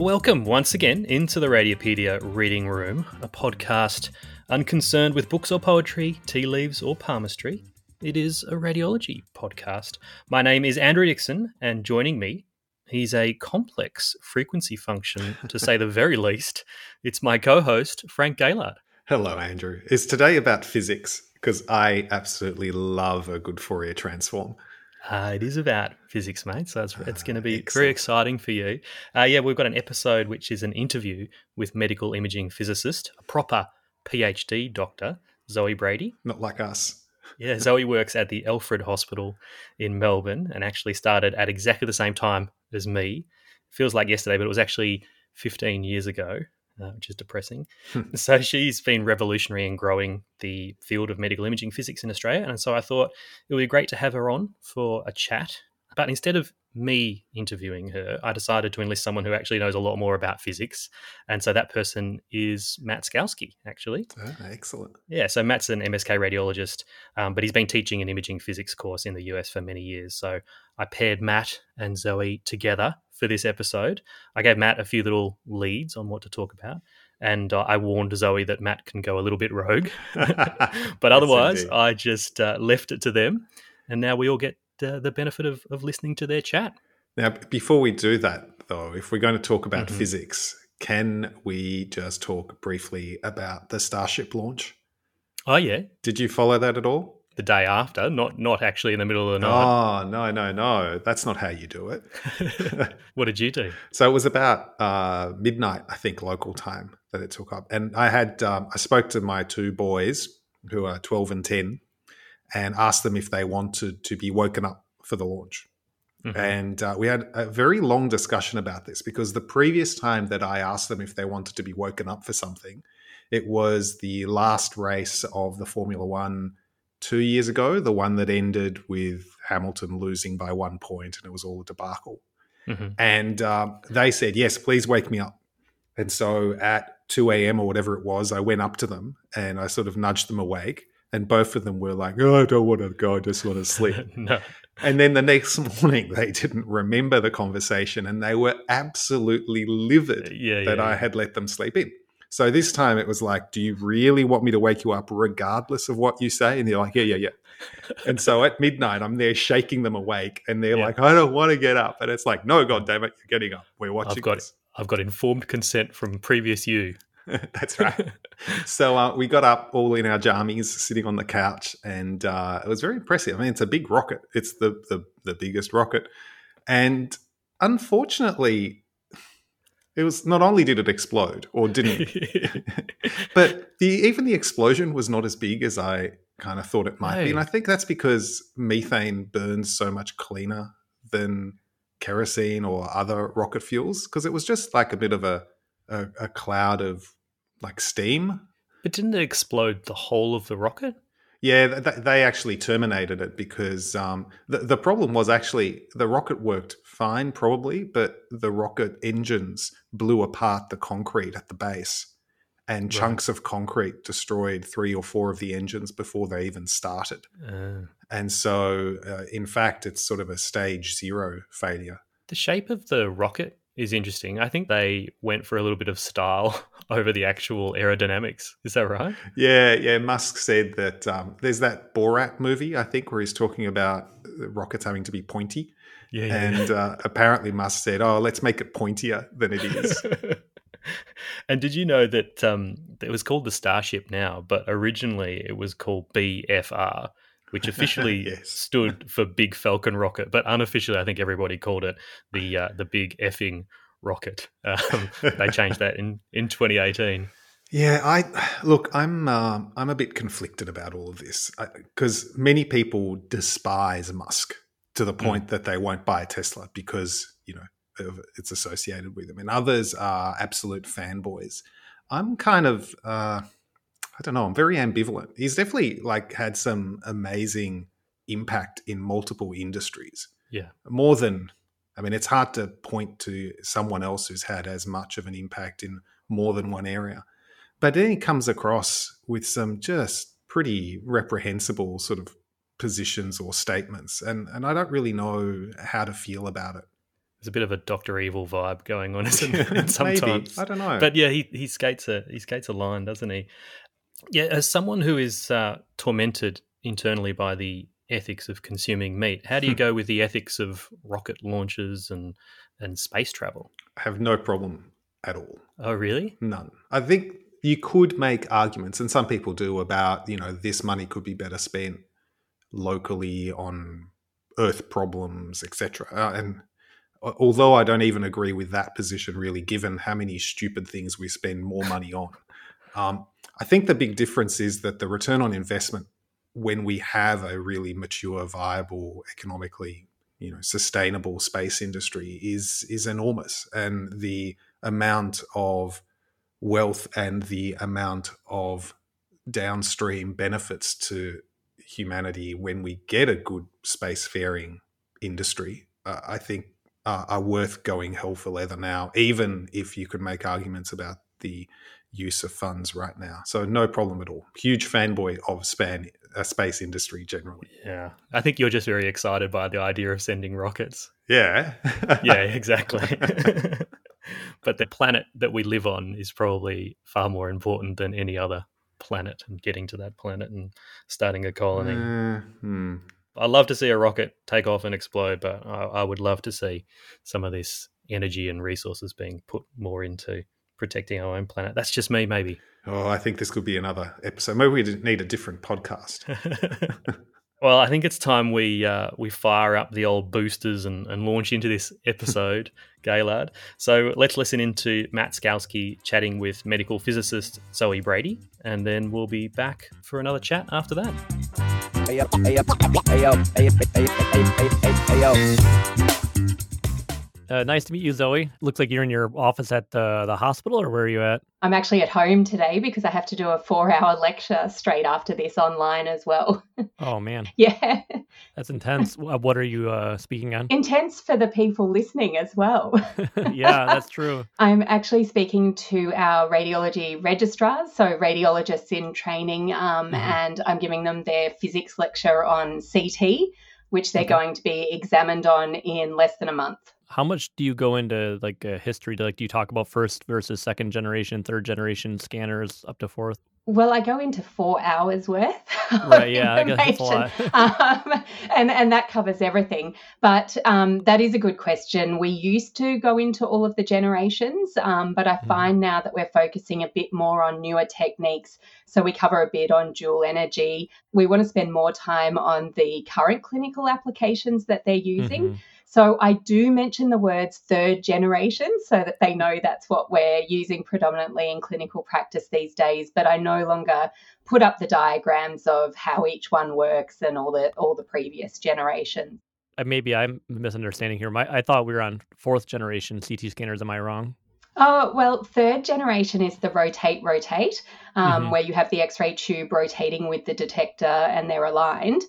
Welcome once again into the Radiopaedia Reading Room, a podcast unconcerned with books or poetry, tea leaves or palmistry. It is a radiology podcast. My name is Andrew Dixon, and joining me, he's a complex frequency function, to say the very least. It's my co host, Frank Gaillard. Hello, Andrew. Is today about physics? Because I absolutely love a good Fourier transform. Uh, it is about physics, mate. So it's, it's going to be very exciting for you. Uh, yeah, we've got an episode which is an interview with medical imaging physicist, a proper PhD doctor, Zoe Brady. Not like us. Yeah, Zoe works at the Alfred Hospital in Melbourne and actually started at exactly the same time as me. Feels like yesterday, but it was actually 15 years ago uh, which is depressing. Hmm. so she's been revolutionary in growing the field of medical imaging physics in Australia. And so I thought it would be great to have her on for a chat. But instead of me interviewing her, I decided to enlist someone who actually knows a lot more about physics. And so that person is Matt Skalski, actually. Oh, excellent. Yeah, so Matt's an MSK radiologist, um, but he's been teaching an imaging physics course in the US for many years. So I paired Matt and Zoe together for this episode. I gave Matt a few little leads on what to talk about, and uh, I warned Zoe that Matt can go a little bit rogue. but otherwise, yes, I just uh, left it to them, and now we all get uh, the benefit of, of listening to their chat. Now, before we do that, though, if we're going to talk about mm-hmm. physics, can we just talk briefly about the Starship launch? Oh, yeah. Did you follow that at all? the day after, not not actually in the middle of the night. Oh no no no! That's not how you do it. what did you do? So it was about uh, midnight, I think, local time that it took up, and I had um, I spoke to my two boys who are twelve and ten, and asked them if they wanted to be woken up for the launch. Mm-hmm. And uh, we had a very long discussion about this because the previous time that I asked them if they wanted to be woken up for something, it was the last race of the Formula One two years ago, the one that ended with Hamilton losing by one point and it was all a debacle. Mm-hmm. And um, they said, Yes, please wake me up. And so at 2 a.m. or whatever it was, I went up to them and I sort of nudged them awake. And both of them were like, Oh, I don't want to go. I just want to sleep. no. And then the next morning, they didn't remember the conversation and they were absolutely livid uh, yeah, that yeah, I had let them sleep in. So this time it was like, do you really want me to wake you up regardless of what you say? And they're like, yeah, yeah, yeah. and so at midnight, I'm there shaking them awake, and they're yeah. like, I don't want to get up. And it's like, no, God damn it, you're getting up. We're watching. I've got, this. I've got informed consent from previous you. That's right. so uh, we got up all in our jammies, sitting on the couch, and uh, it was very impressive. I mean, it's a big rocket. It's the the, the biggest rocket, and unfortunately, it was not only did it explode or didn't, but the even the explosion was not as big as I kind of thought it might hey. be, and I think that's because methane burns so much cleaner than kerosene or other rocket fuels because it was just like a bit of a, a, a cloud of like steam. But didn't it explode the whole of the rocket? Yeah, th- they actually terminated it because um, the the problem was actually the rocket worked fine, probably, but the rocket engines blew apart the concrete at the base, and right. chunks of concrete destroyed three or four of the engines before they even started. Uh. And so, uh, in fact, it's sort of a stage zero failure. The shape of the rocket is interesting. I think they went for a little bit of style over the actual aerodynamics. Is that right? Yeah, yeah. Musk said that um, there's that Borat movie, I think, where he's talking about rockets having to be pointy. Yeah, yeah and. Uh, apparently Musk said, "Oh, let's make it pointier than it is." and did you know that um, it was called the Starship now, but originally it was called BFR, which officially yes. stood for Big Falcon Rocket, but unofficially, I think everybody called it the uh, the Big Effing Rocket. Um, they changed that in in 2018. Yeah, I look. I'm uh, I'm a bit conflicted about all of this because many people despise Musk to the mm. point mm. that they won't buy a Tesla because you know it's associated with him, and others are absolute fanboys. I'm kind of uh, I don't know. I'm very ambivalent. He's definitely like had some amazing impact in multiple industries. Yeah, more than I mean, it's hard to point to someone else who's had as much of an impact in more than one area. But then he comes across with some just pretty reprehensible sort of positions or statements, and and I don't really know how to feel about it. There's a bit of a Doctor Evil vibe going on isn't it? sometimes. Maybe. I don't know. But yeah, he he skates a he skates a line, doesn't he? Yeah, as someone who is uh, tormented internally by the ethics of consuming meat, how do you go with the ethics of rocket launches and and space travel? I have no problem at all. Oh, really? None. I think you could make arguments, and some people do, about you know this money could be better spent locally on Earth problems, etc. Uh, and although I don't even agree with that position, really, given how many stupid things we spend more money on, um, I think the big difference is that the return on investment when we have a really mature, viable, economically you know sustainable space industry is is enormous, and the amount of wealth and the amount of downstream benefits to humanity when we get a good spacefaring industry, uh, I think uh, are worth going hell for leather now, even if you could make arguments about the use of funds right now. So no problem at all. Huge fanboy of span uh, space industry generally. Yeah, I think you're just very excited by the idea of sending rockets. Yeah, yeah, exactly. but the planet that we live on is probably far more important than any other planet and getting to that planet and starting a colony. Uh, hmm. I love to see a rocket take off and explode, but I, I, would love to see some of this energy and resources being put more into protecting our own planet. That's just me, maybe. Oh, I think this could be another episode. Maybe we need a different podcast. well, I think it's time we uh, we fire up the old boosters and, and launch into this episode, Gaillard. So let's listen into Matt Skalski chatting with medical physicist Zoe Brady, and then we'll be back for another chat after that. Hey, uh, nice to meet you, Zoe. Looks like you're in your office at the, the hospital, or where are you at? I'm actually at home today because I have to do a four hour lecture straight after this online as well. Oh, man. yeah. That's intense. what are you uh, speaking on? Intense for the people listening as well. yeah, that's true. I'm actually speaking to our radiology registrars, so radiologists in training, um, mm-hmm. and I'm giving them their physics lecture on CT, which they're okay. going to be examined on in less than a month how much do you go into like a history? Like, do you talk about first versus second generation, third generation scanners up to fourth? Well, I go into four hours worth. Right. Yeah. I guess that's a lot. um, and and that covers everything. But um, that is a good question. We used to go into all of the generations, um, but I mm-hmm. find mm. now that we're focusing a bit more on newer techniques. So we cover a bit on dual energy. We want to spend more time on the current clinical applications that they're using. Mm-hmm. So I do mention the words third generation so that they know that's what we're using predominantly in clinical practice these days. But I no longer put up the diagrams of how each one works and all the all the previous generations. Uh, maybe I'm misunderstanding here. My, I thought we were on fourth generation CT scanners. Am I wrong? Oh, well, third generation is the rotate rotate, um, mm-hmm. where you have the X ray tube rotating with the detector and they're aligned.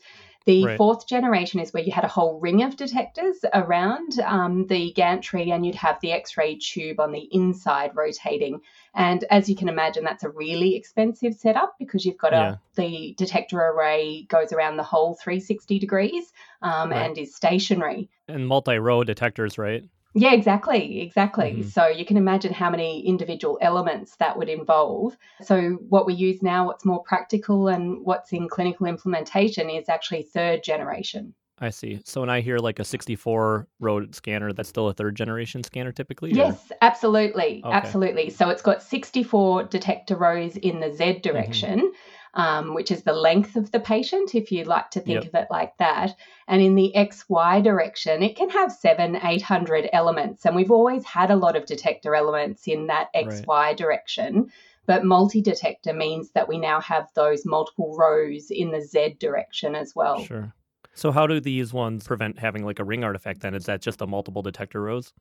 The right. fourth generation is where you had a whole ring of detectors around um, the gantry, and you'd have the X ray tube on the inside rotating. And as you can imagine, that's a really expensive setup because you've got yeah. a the detector array goes around the whole 360 degrees um, right. and is stationary. And multi row detectors, right? Yeah, exactly, exactly. Mm-hmm. So you can imagine how many individual elements that would involve. So what we use now, what's more practical and what's in clinical implementation is actually third generation. I see. So when I hear like a 64 row scanner, that's still a third generation scanner typically? Yes, or? absolutely. Okay. Absolutely. So it's got 64 detector rows in the Z mm-hmm. direction. Mm-hmm um, which is the length of the patient, if you like to think yep. of it like that. And in the XY direction, it can have seven, 800 elements. And we've always had a lot of detector elements in that XY right. direction. But multi detector means that we now have those multiple rows in the Z direction as well. Sure. So, how do these ones prevent having like a ring artifact then? Is that just a multiple detector rows?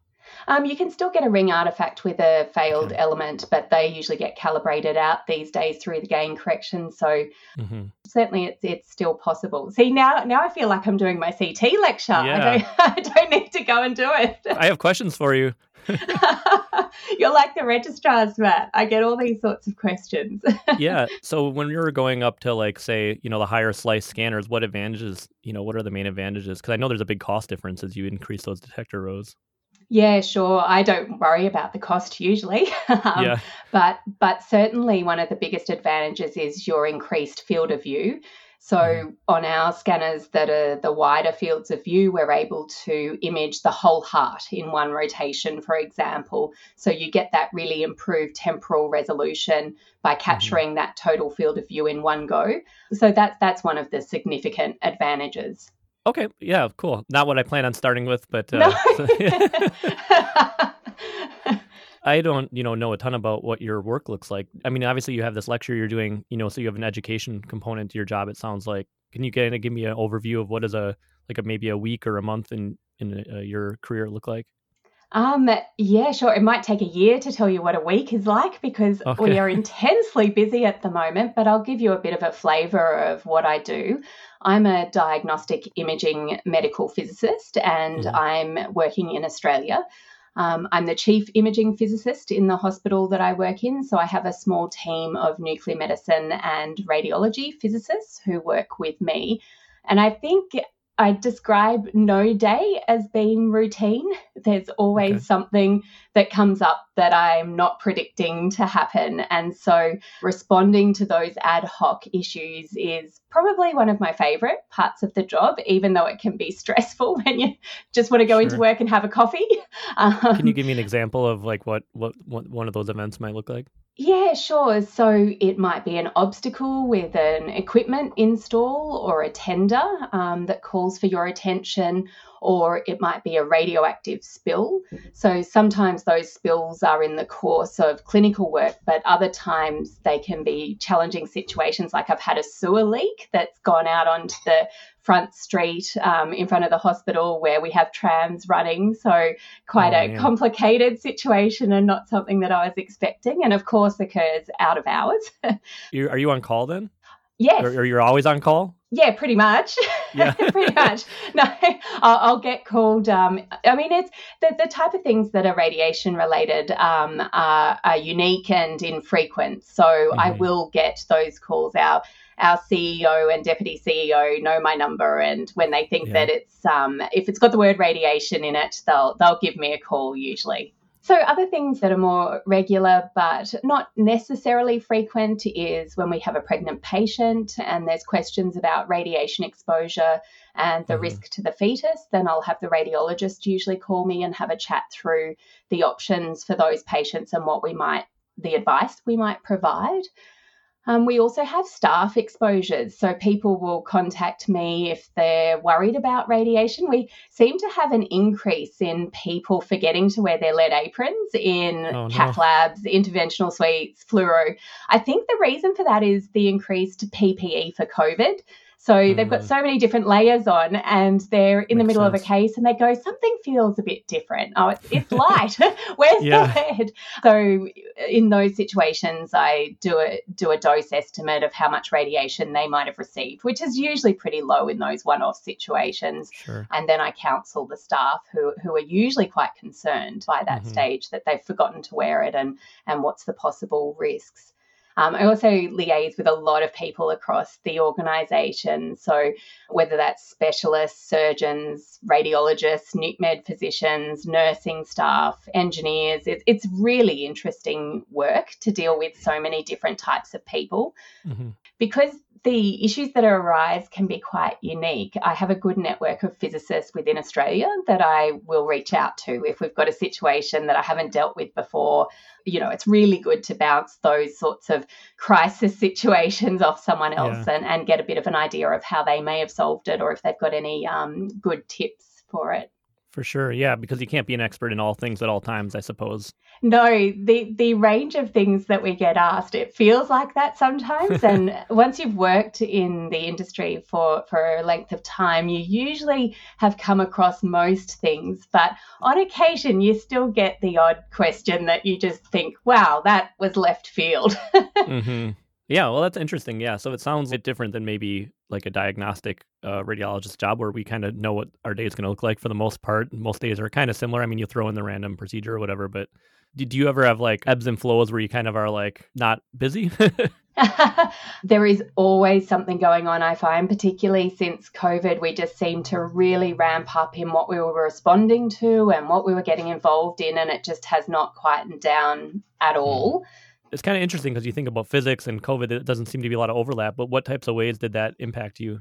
Um, you can still get a ring artifact with a failed okay. element, but they usually get calibrated out these days through the gain correction. So mm-hmm. certainly, it's it's still possible. See now, now I feel like I'm doing my CT lecture. Yeah. I don't I don't need to go and do it. I have questions for you. You're like the registrars, Matt. I get all these sorts of questions. yeah. So when you're going up to like say, you know, the higher slice scanners, what advantages, you know, what are the main advantages? Because I know there's a big cost difference as you increase those detector rows. Yeah, sure. I don't worry about the cost usually. um, yeah. But but certainly one of the biggest advantages is your increased field of view. So mm. on our scanners that are the wider fields of view, we're able to image the whole heart in one rotation, for example. So you get that really improved temporal resolution by mm-hmm. capturing that total field of view in one go. So that's that's one of the significant advantages. Okay, yeah, cool. Not what I plan on starting with, but uh, no. I don't, you know, know a ton about what your work looks like. I mean, obviously you have this lecture you're doing, you know, so you have an education component to your job. It sounds like. Can you kind of give me an overview of what is a like a maybe a week or a month in in uh, your career look like? Um, yeah, sure. It might take a year to tell you what a week is like because okay. we are intensely busy at the moment, but I'll give you a bit of a flavor of what I do. I'm a diagnostic imaging medical physicist and mm. I'm working in Australia. Um, I'm the chief imaging physicist in the hospital that I work in. So I have a small team of nuclear medicine and radiology physicists who work with me. And I think I describe no day as being routine. There's always okay. something that comes up that I'm not predicting to happen. And so responding to those ad hoc issues is probably one of my favorite parts of the job, even though it can be stressful when you just want to go sure. into work and have a coffee. Um, can you give me an example of like what, what, what one of those events might look like? Yeah, sure. So it might be an obstacle with an equipment install or a tender um, that calls for your attention, or it might be a radioactive spill. So sometimes those spills are in the course of clinical work, but other times they can be challenging situations. Like I've had a sewer leak that's gone out onto the front street um, in front of the hospital where we have trams running. So, quite oh, a yeah. complicated situation and not something that I was expecting. And of course, occurs out of hours. are you on call then? Yes. Or, or you're always on call? Yeah, pretty much. Yeah, pretty much. No, I'll, I'll get called. Um, I mean, it's the, the type of things that are radiation related um, are, are unique and infrequent. So mm-hmm. I will get those calls. Our our CEO and deputy CEO know my number, and when they think yeah. that it's um, if it's got the word radiation in it, they'll they'll give me a call usually. So, other things that are more regular but not necessarily frequent is when we have a pregnant patient and there's questions about radiation exposure and the mm-hmm. risk to the fetus, then I'll have the radiologist usually call me and have a chat through the options for those patients and what we might, the advice we might provide. Um, we also have staff exposures. So people will contact me if they're worried about radiation. We seem to have an increase in people forgetting to wear their lead aprons in oh, cath no. labs, interventional suites, fluoro. I think the reason for that is the increased PPE for COVID. So mm. they've got mm. so many different layers on, and they're in Makes the middle sense. of a case, and they go, something feels a bit different. Oh, it's, it's light. Where's yeah. the lead? So in those situations, I do a do a dose estimate of how much radiation they might have received, which is usually pretty low in those one-off situations. Sure. And then I counsel the staff who who are usually quite concerned by that mm-hmm. stage that they've forgotten to wear it and and what's the possible risks. Um, I also liaise with a lot of people across the organisation. So, whether that's specialists, surgeons, radiologists, nuke med physicians, nursing staff, engineers, it, it's really interesting work to deal with so many different types of people. Mm-hmm. Because the issues that arise can be quite unique. I have a good network of physicists within Australia that I will reach out to if we've got a situation that I haven't dealt with before. You know, it's really good to bounce those sorts of crisis situations off someone else yeah. and, and get a bit of an idea of how they may have solved it or if they've got any um, good tips for it. For sure, yeah, because you can't be an expert in all things at all times, I suppose. No, the the range of things that we get asked, it feels like that sometimes. and once you've worked in the industry for for a length of time, you usually have come across most things. But on occasion, you still get the odd question that you just think, "Wow, that was left field." mm-hmm. Yeah, well, that's interesting. Yeah, so it sounds a bit different than maybe like a diagnostic uh, radiologist job where we kind of know what our day is going to look like for the most part. Most days are kind of similar. I mean, you throw in the random procedure or whatever, but do, do you ever have like ebbs and flows where you kind of are like not busy? there is always something going on, I find, particularly since COVID. We just seem to really ramp up in what we were responding to and what we were getting involved in, and it just has not quietened down at hmm. all. It's kind of interesting because you think about physics and COVID, it doesn't seem to be a lot of overlap, but what types of ways did that impact you?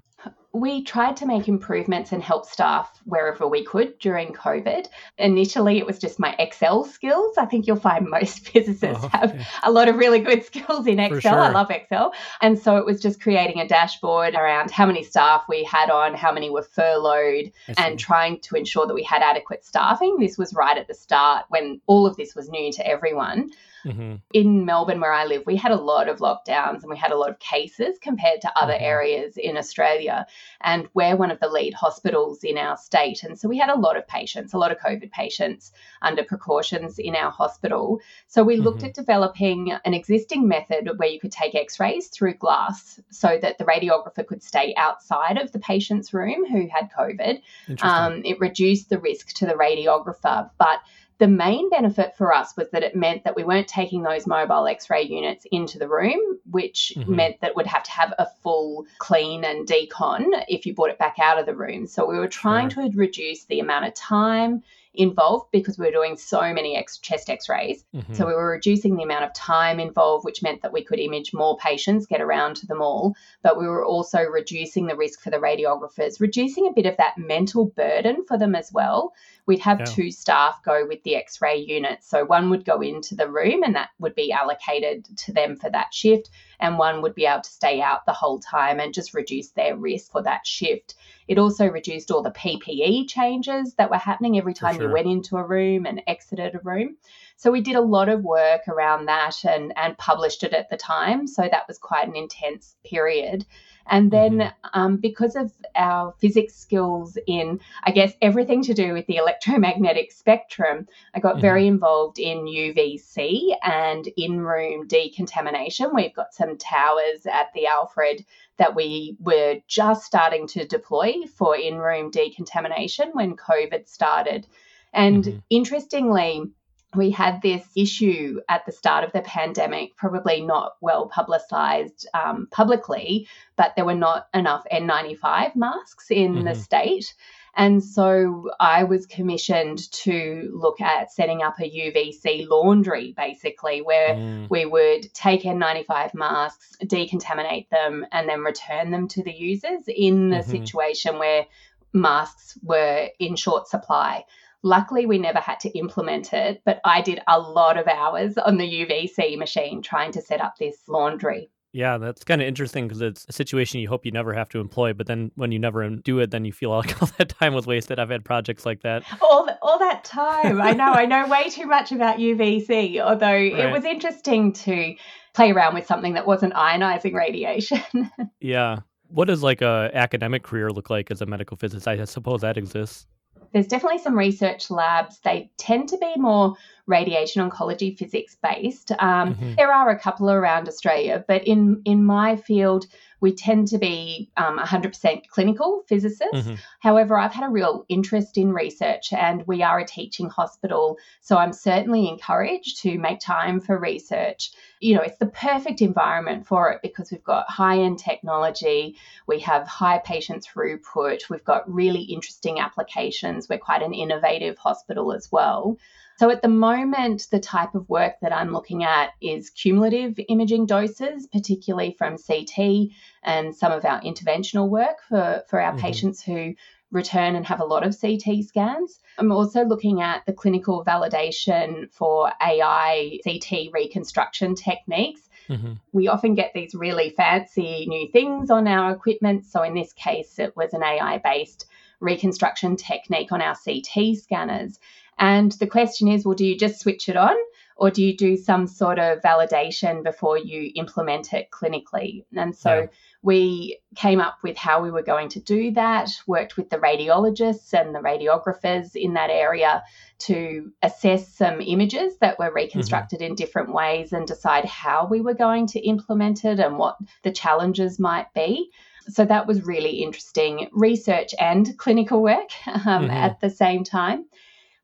we tried to make improvements and help staff wherever we could during COVID. Initially, it was just my Excel skills. I think you'll find most physicists oh, have a lot of really good skills in Excel. Sure. I love Excel. And so it was just creating a dashboard around how many staff we had on, how many were furloughed, and trying to ensure that we had adequate staffing. This was right at the start when all of this was new to everyone. Mm-hmm. In Melbourne, where I live, we had a lot of lockdowns and we had a lot of cases compared to other mm-hmm. areas in Australia. And we're one of the lead hospitals in our state. And so we had a lot of patients, a lot of COVID patients under precautions in our hospital. So we mm-hmm. looked at developing an existing method where you could take x rays through glass so that the radiographer could stay outside of the patient's room who had COVID. Um, it reduced the risk to the radiographer, but the main benefit for us was that it meant that we weren't taking those mobile x ray units into the room, which mm-hmm. meant that we'd have to have a full clean and decon if you brought it back out of the room. So we were trying sure. to reduce the amount of time involved because we were doing so many ex- chest x rays. Mm-hmm. So we were reducing the amount of time involved, which meant that we could image more patients, get around to them all. But we were also reducing the risk for the radiographers, reducing a bit of that mental burden for them as well. We'd have yeah. two staff go with the x ray unit. So one would go into the room and that would be allocated to them for that shift, and one would be able to stay out the whole time and just reduce their risk for that shift. It also reduced all the PPE changes that were happening every time sure. you went into a room and exited a room. So we did a lot of work around that and, and published it at the time. So that was quite an intense period. And then mm-hmm. um, because of our physics skills in, I guess, everything to do with the electromagnetic spectrum, I got mm-hmm. very involved in UVC and in room decontamination. We've got some towers at the Alfred that we were just starting to deploy for in room decontamination when COVID started. And mm-hmm. interestingly, we had this issue at the start of the pandemic, probably not well publicized um, publicly, but there were not enough N95 masks in mm-hmm. the state. And so I was commissioned to look at setting up a UVC laundry, basically, where mm. we would take N95 masks, decontaminate them, and then return them to the users in the mm-hmm. situation where masks were in short supply. Luckily, we never had to implement it, but I did a lot of hours on the UVC machine trying to set up this laundry. Yeah, that's kind of interesting because it's a situation you hope you never have to employ, but then when you never do it, then you feel like all that time was wasted. I've had projects like that. All, all that time. I know. I know way too much about UVC, although right. it was interesting to play around with something that wasn't ionizing radiation. yeah. What does like a academic career look like as a medical physicist? I suppose that exists there's definitely some research labs. They tend to be more radiation oncology physics based. Um, mm-hmm. There are a couple around Australia, but in in my field, we tend to be um, 100% clinical physicists. Mm-hmm. However, I've had a real interest in research and we are a teaching hospital. So I'm certainly encouraged to make time for research. You know, it's the perfect environment for it because we've got high end technology, we have high patient throughput, we've got really interesting applications. We're quite an innovative hospital as well. So at the moment, the type of work that I'm looking at is cumulative imaging doses, particularly from CT and some of our interventional work for, for our mm-hmm. patients who return and have a lot of CT scans. I'm also looking at the clinical validation for AI CT reconstruction techniques. Mm-hmm. We often get these really fancy new things on our equipment. So, in this case, it was an AI based reconstruction technique on our CT scanners. And the question is well, do you just switch it on? Or do you do some sort of validation before you implement it clinically? And so yeah. we came up with how we were going to do that, worked with the radiologists and the radiographers in that area to assess some images that were reconstructed mm-hmm. in different ways and decide how we were going to implement it and what the challenges might be. So that was really interesting research and clinical work um, mm-hmm. at the same time.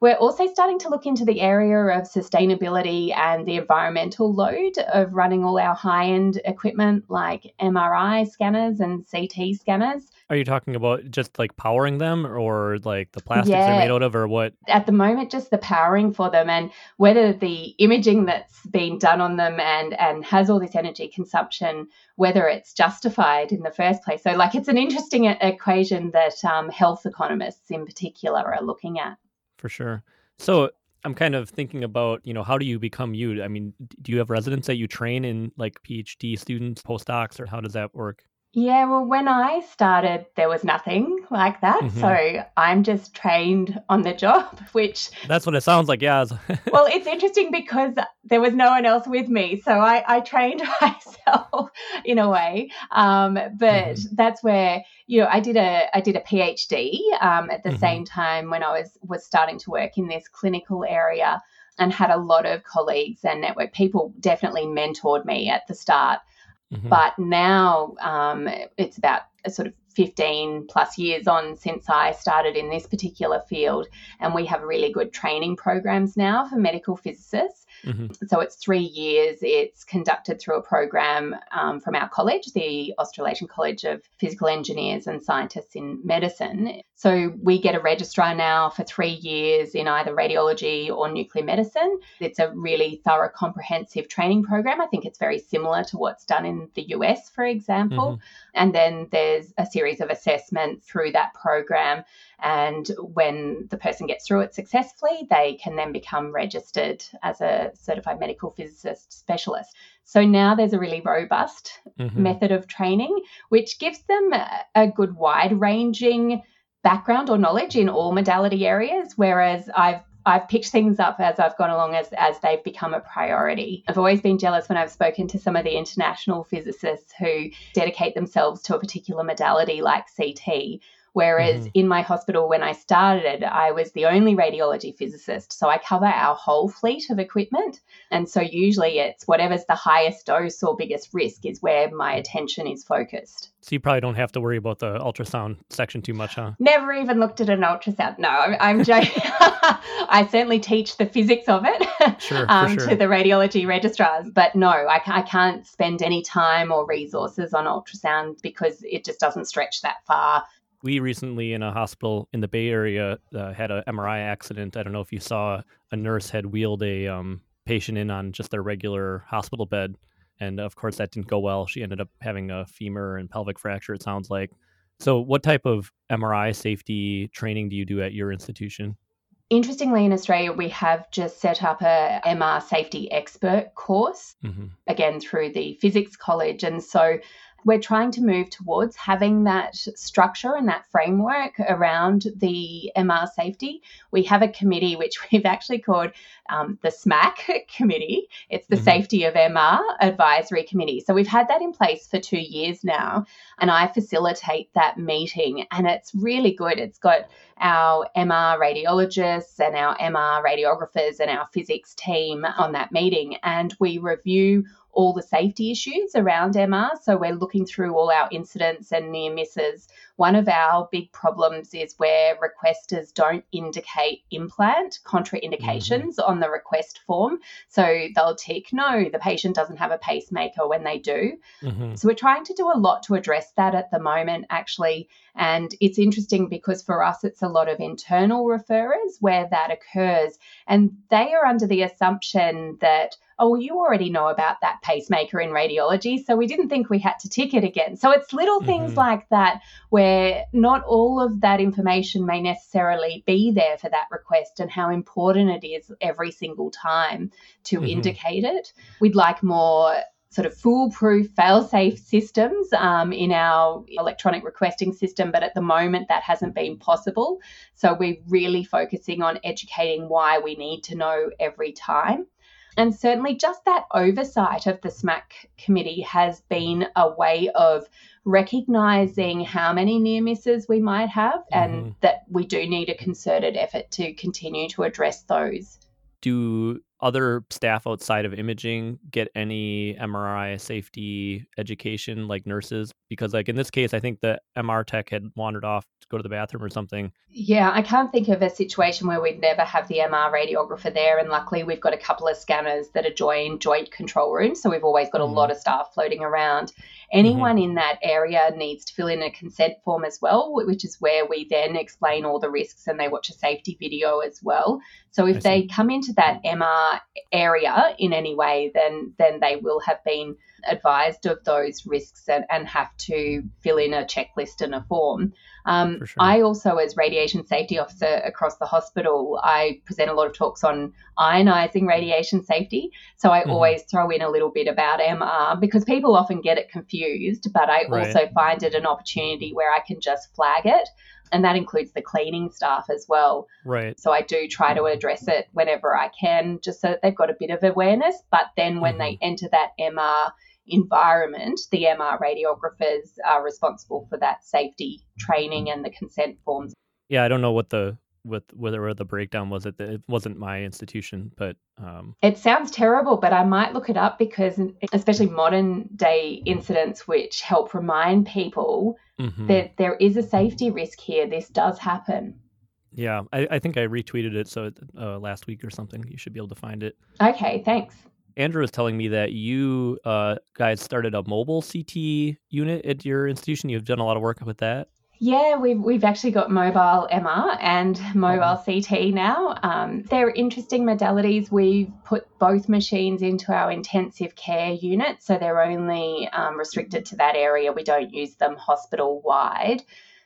We're also starting to look into the area of sustainability and the environmental load of running all our high end equipment like MRI scanners and CT scanners. Are you talking about just like powering them or like the plastics yeah. they're made out of or what? At the moment, just the powering for them and whether the imaging that's been done on them and, and has all this energy consumption, whether it's justified in the first place. So, like, it's an interesting equation that um, health economists in particular are looking at. For sure. So, I'm kind of thinking about, you know, how do you become you? I mean, do you have residents that you train in like PhD students, postdocs, or how does that work? Yeah, well, when I started, there was nothing like that. Mm-hmm. So I'm just trained on the job, which. That's what it sounds like, yeah. well, it's interesting because there was no one else with me. So I, I trained myself in a way. Um, but mm-hmm. that's where, you know, I did a, I did a PhD um, at the mm-hmm. same time when I was, was starting to work in this clinical area and had a lot of colleagues and network people definitely mentored me at the start. Mm-hmm. But now um, it's about sort of 15 plus years on since I started in this particular field, and we have really good training programs now for medical physicists. Mm-hmm. So it's three years. It's conducted through a program um, from our college, the Australasian College of Physical Engineers and Scientists in Medicine. So we get a registrar now for three years in either radiology or nuclear medicine. It's a really thorough, comprehensive training program. I think it's very similar to what's done in the US, for example. Mm-hmm. And then there's a series of assessments through that program and when the person gets through it successfully, they can then become registered as a certified medical physicist specialist. So now there's a really robust mm-hmm. method of training, which gives them a good wide ranging background or knowledge in all modality areas. Whereas I've I've picked things up as I've gone along as, as they've become a priority. I've always been jealous when I've spoken to some of the international physicists who dedicate themselves to a particular modality like CT Whereas mm-hmm. in my hospital, when I started, I was the only radiology physicist. So I cover our whole fleet of equipment. And so usually it's whatever's the highest dose or biggest risk is where my attention is focused. So you probably don't have to worry about the ultrasound section too much, huh? Never even looked at an ultrasound. No, I'm, I'm joking. I certainly teach the physics of it sure, um, sure. to the radiology registrars. But no, I, I can't spend any time or resources on ultrasound because it just doesn't stretch that far we recently in a hospital in the Bay Area uh, had an MRI accident. I don't know if you saw a nurse had wheeled a um, patient in on just their regular hospital bed, and of course that didn't go well. She ended up having a femur and pelvic fracture. It sounds like. So, what type of MRI safety training do you do at your institution? Interestingly, in Australia, we have just set up a MR safety expert course, mm-hmm. again through the Physics College. And so we're trying to move towards having that structure and that framework around the MR safety. We have a committee which we've actually called um, the SMAC committee. It's the mm-hmm. Safety of MR Advisory Committee. So we've had that in place for two years now, and I facilitate that meeting, and it's really good. It's got our MR radiologists and our MR radiographers and our physics team on that meeting, and we review all the safety issues around MR. So we're looking through all our incidents and near misses. One of our big problems is where requesters don't indicate implant contraindications mm-hmm. on the request form. So they'll tick no, the patient doesn't have a pacemaker when they do. Mm-hmm. So we're trying to do a lot to address that at the moment, actually. And it's interesting because for us, it's a lot of internal referrers where that occurs. And they are under the assumption that oh, well, you already know about that pacemaker in radiology, so we didn't think we had to tick it again. So it's little mm-hmm. things like that where not all of that information may necessarily be there for that request and how important it is every single time to mm-hmm. indicate it. We'd like more sort of foolproof, fail-safe systems um, in our electronic requesting system, but at the moment that hasn't been possible. So we're really focusing on educating why we need to know every time. And certainly, just that oversight of the SMAC committee has been a way of recognizing how many near misses we might have mm-hmm. and that we do need a concerted effort to continue to address those. Do other staff outside of imaging get any MRI safety education like nurses? Because, like in this case, I think the MR tech had wandered off go to the bathroom or something. Yeah, I can't think of a situation where we'd never have the MR radiographer there. And luckily, we've got a couple of scanners that are joined joint control rooms. So we've always got mm-hmm. a lot of staff floating around. Anyone mm-hmm. in that area needs to fill in a consent form as well, which is where we then explain all the risks and they watch a safety video as well. So if they come into that MR area in any way, then then they will have been advised of those risks and, and have to fill in a checklist and a form. Um, sure. I also, as radiation safety officer across the hospital, I present a lot of talks on ionizing radiation safety. So I mm-hmm. always throw in a little bit about MR because people often get it confused, but I right. also find it an opportunity where I can just flag it. And that includes the cleaning staff as well. Right. So I do try to address it whenever I can, just so that they've got a bit of awareness. But then when mm-hmm. they enter that MR environment, the MR radiographers are responsible for that safety training and the consent forms. Yeah, I don't know what the with whether the breakdown was it it wasn't my institution but um... it sounds terrible but i might look it up because especially modern day incidents which help remind people mm-hmm. that there is a safety risk here this does happen yeah i, I think i retweeted it so uh, last week or something you should be able to find it okay thanks Andrew was telling me that you uh, guys started a mobile CT unit at your institution. You've done a lot of work with that. Yeah, we've, we've actually got mobile MR and mobile oh. CT now. Um, they're interesting modalities. We've put both machines into our intensive care unit, so they're only um, restricted to that area. We don't use them hospital wide.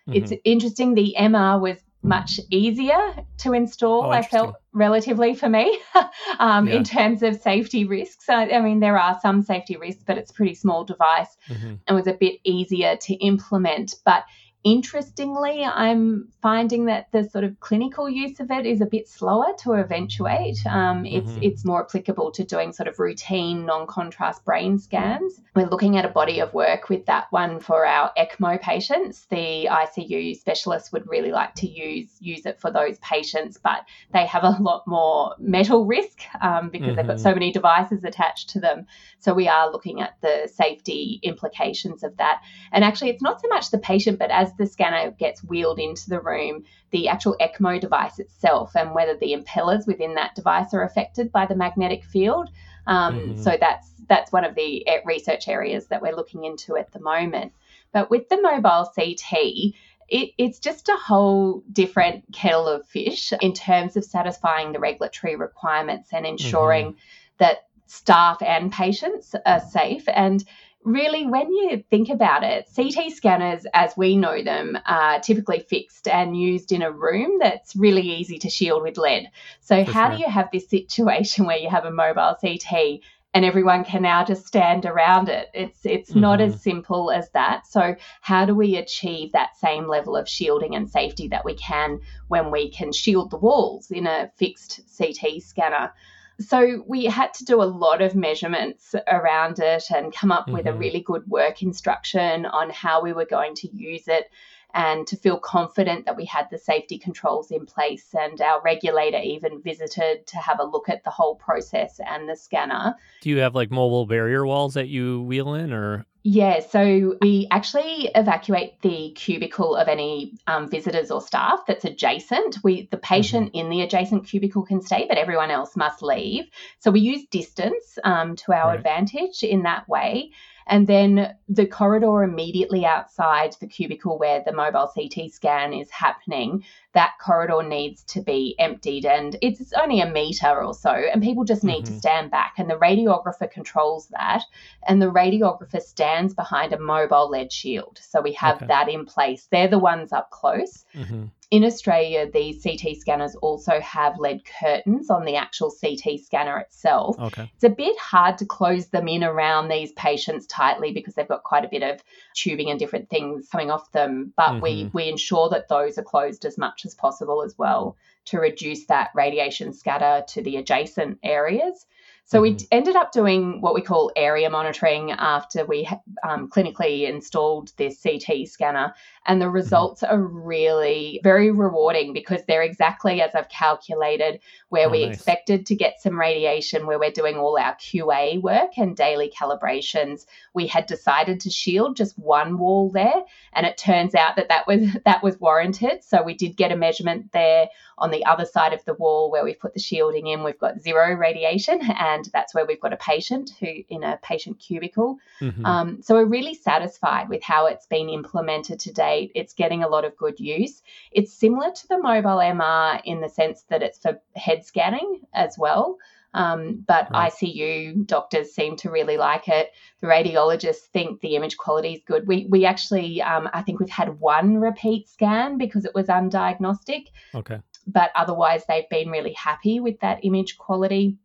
Mm-hmm. It's interesting. The MR was much easier to install, oh, I felt relatively for me, um, yeah. in terms of safety risks. I, I, mean, there are some safety risks, but it's a pretty small device mm-hmm. and was a bit easier to implement. But Interestingly, I'm finding that the sort of clinical use of it is a bit slower to eventuate. Um, it's mm-hmm. it's more applicable to doing sort of routine non-contrast brain scans. We're looking at a body of work with that one for our ECMO patients. The ICU specialists would really like to use use it for those patients, but they have a lot more metal risk um, because mm-hmm. they've got mm-hmm. so many devices attached to them. So we are looking at the safety implications of that. And actually, it's not so much the patient, but as as the scanner gets wheeled into the room, the actual ECMO device itself and whether the impellers within that device are affected by the magnetic field. Um, mm-hmm. So that's that's one of the research areas that we're looking into at the moment. But with the mobile CT, it, it's just a whole different kettle of fish in terms of satisfying the regulatory requirements and ensuring mm-hmm. that staff and patients are safe. And really, when you think about it, CT scanners, as we know them, are typically fixed and used in a room that's really easy to shield with lead. So, For how sure. do you have this situation where you have a mobile CT and everyone can now just stand around it. It's it's mm-hmm. not as simple as that. So how do we achieve that same level of shielding and safety that we can when we can shield the walls in a fixed CT scanner? So we had to do a lot of measurements around it and come up mm-hmm. with a mm-hmm. really good work instruction on how we were going to use it and to feel confident that we had the safety controls in place. And our regulator even visited to have a look at the whole process and the scanner. Do you have like mobile barrier walls that you wheel in or? Yeah, so we actually evacuate the cubicle of any um, visitors or staff that's adjacent. We the patient mm-hmm. in the adjacent cubicle can stay, but everyone else must leave. So we use distance um, to our right. advantage in that way. And then the corridor immediately outside the cubicle where the mobile CT scan is happening, that corridor needs to be emptied. And it's only a meter or so, and people just need mm-hmm. to stand back. And the radiographer controls that. And the radiographer stands behind a mobile lead shield. So we have okay. that in place. They're the ones up close. Mm-hmm in Australia, these CT scanners also have lead curtains on the actual CT scanner itself. Okay. It's a bit hard to close them in around these patients tightly because they've got quite a bit of tubing and different things coming off them. But mm-hmm. we, we ensure that those are closed as much as possible as well to reduce that radiation scatter to the adjacent areas. So we ended up doing what we call area monitoring after we um, clinically installed this CT scanner. And the results are really very rewarding because they're exactly as I've calculated, where Oh, we nice. expected to get some radiation, where we're doing all our QA work and daily calibrations. We had decided to shield just one wall there, and it turns out that that was that was warranted. So we did get a measurement there on the other side of the wall where we've put the shielding in. We've got zero radiation, and that's where we've got a patient who in a patient cubicle. Mhm. Um, so we're really satisfied with how it's been implemented to date. It's getting a lot of good use. It's similar to the mobile MR in the sense that it's for head scanning as well. Um, but Right. ICU doctors seem to really like it. The radiologists think the image quality is good. We we actually, um, I think we've had one repeat scan because it was undiagnostic okay. but otherwise they've been really happy with that image quality.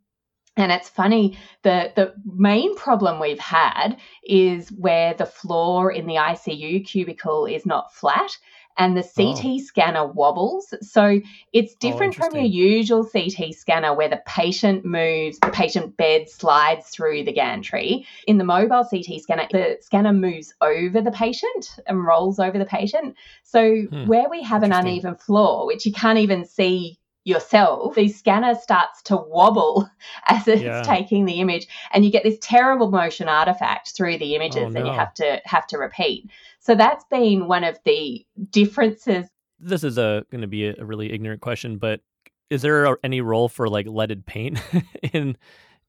And it's funny, the, the main problem we've had is where the floor in the ICU cubicle is not flat and the CT scanner wobbles. So it's different from your usual CT scanner where the patient moves, the patient bed slides through the gantry. In the mobile CT scanner, the scanner moves over the patient and rolls over the patient. So Hmm. where we have an uneven floor, which you can't even see yourself, the scanner starts to wobble as it's Yeah. taking the image, and you get this terrible motion artifact through the oh, images, Oh, and you have to have to repeat. So that's been one of the differences. This is uh, a going to be a, a really ignorant question, but is there any role for like leaded paint in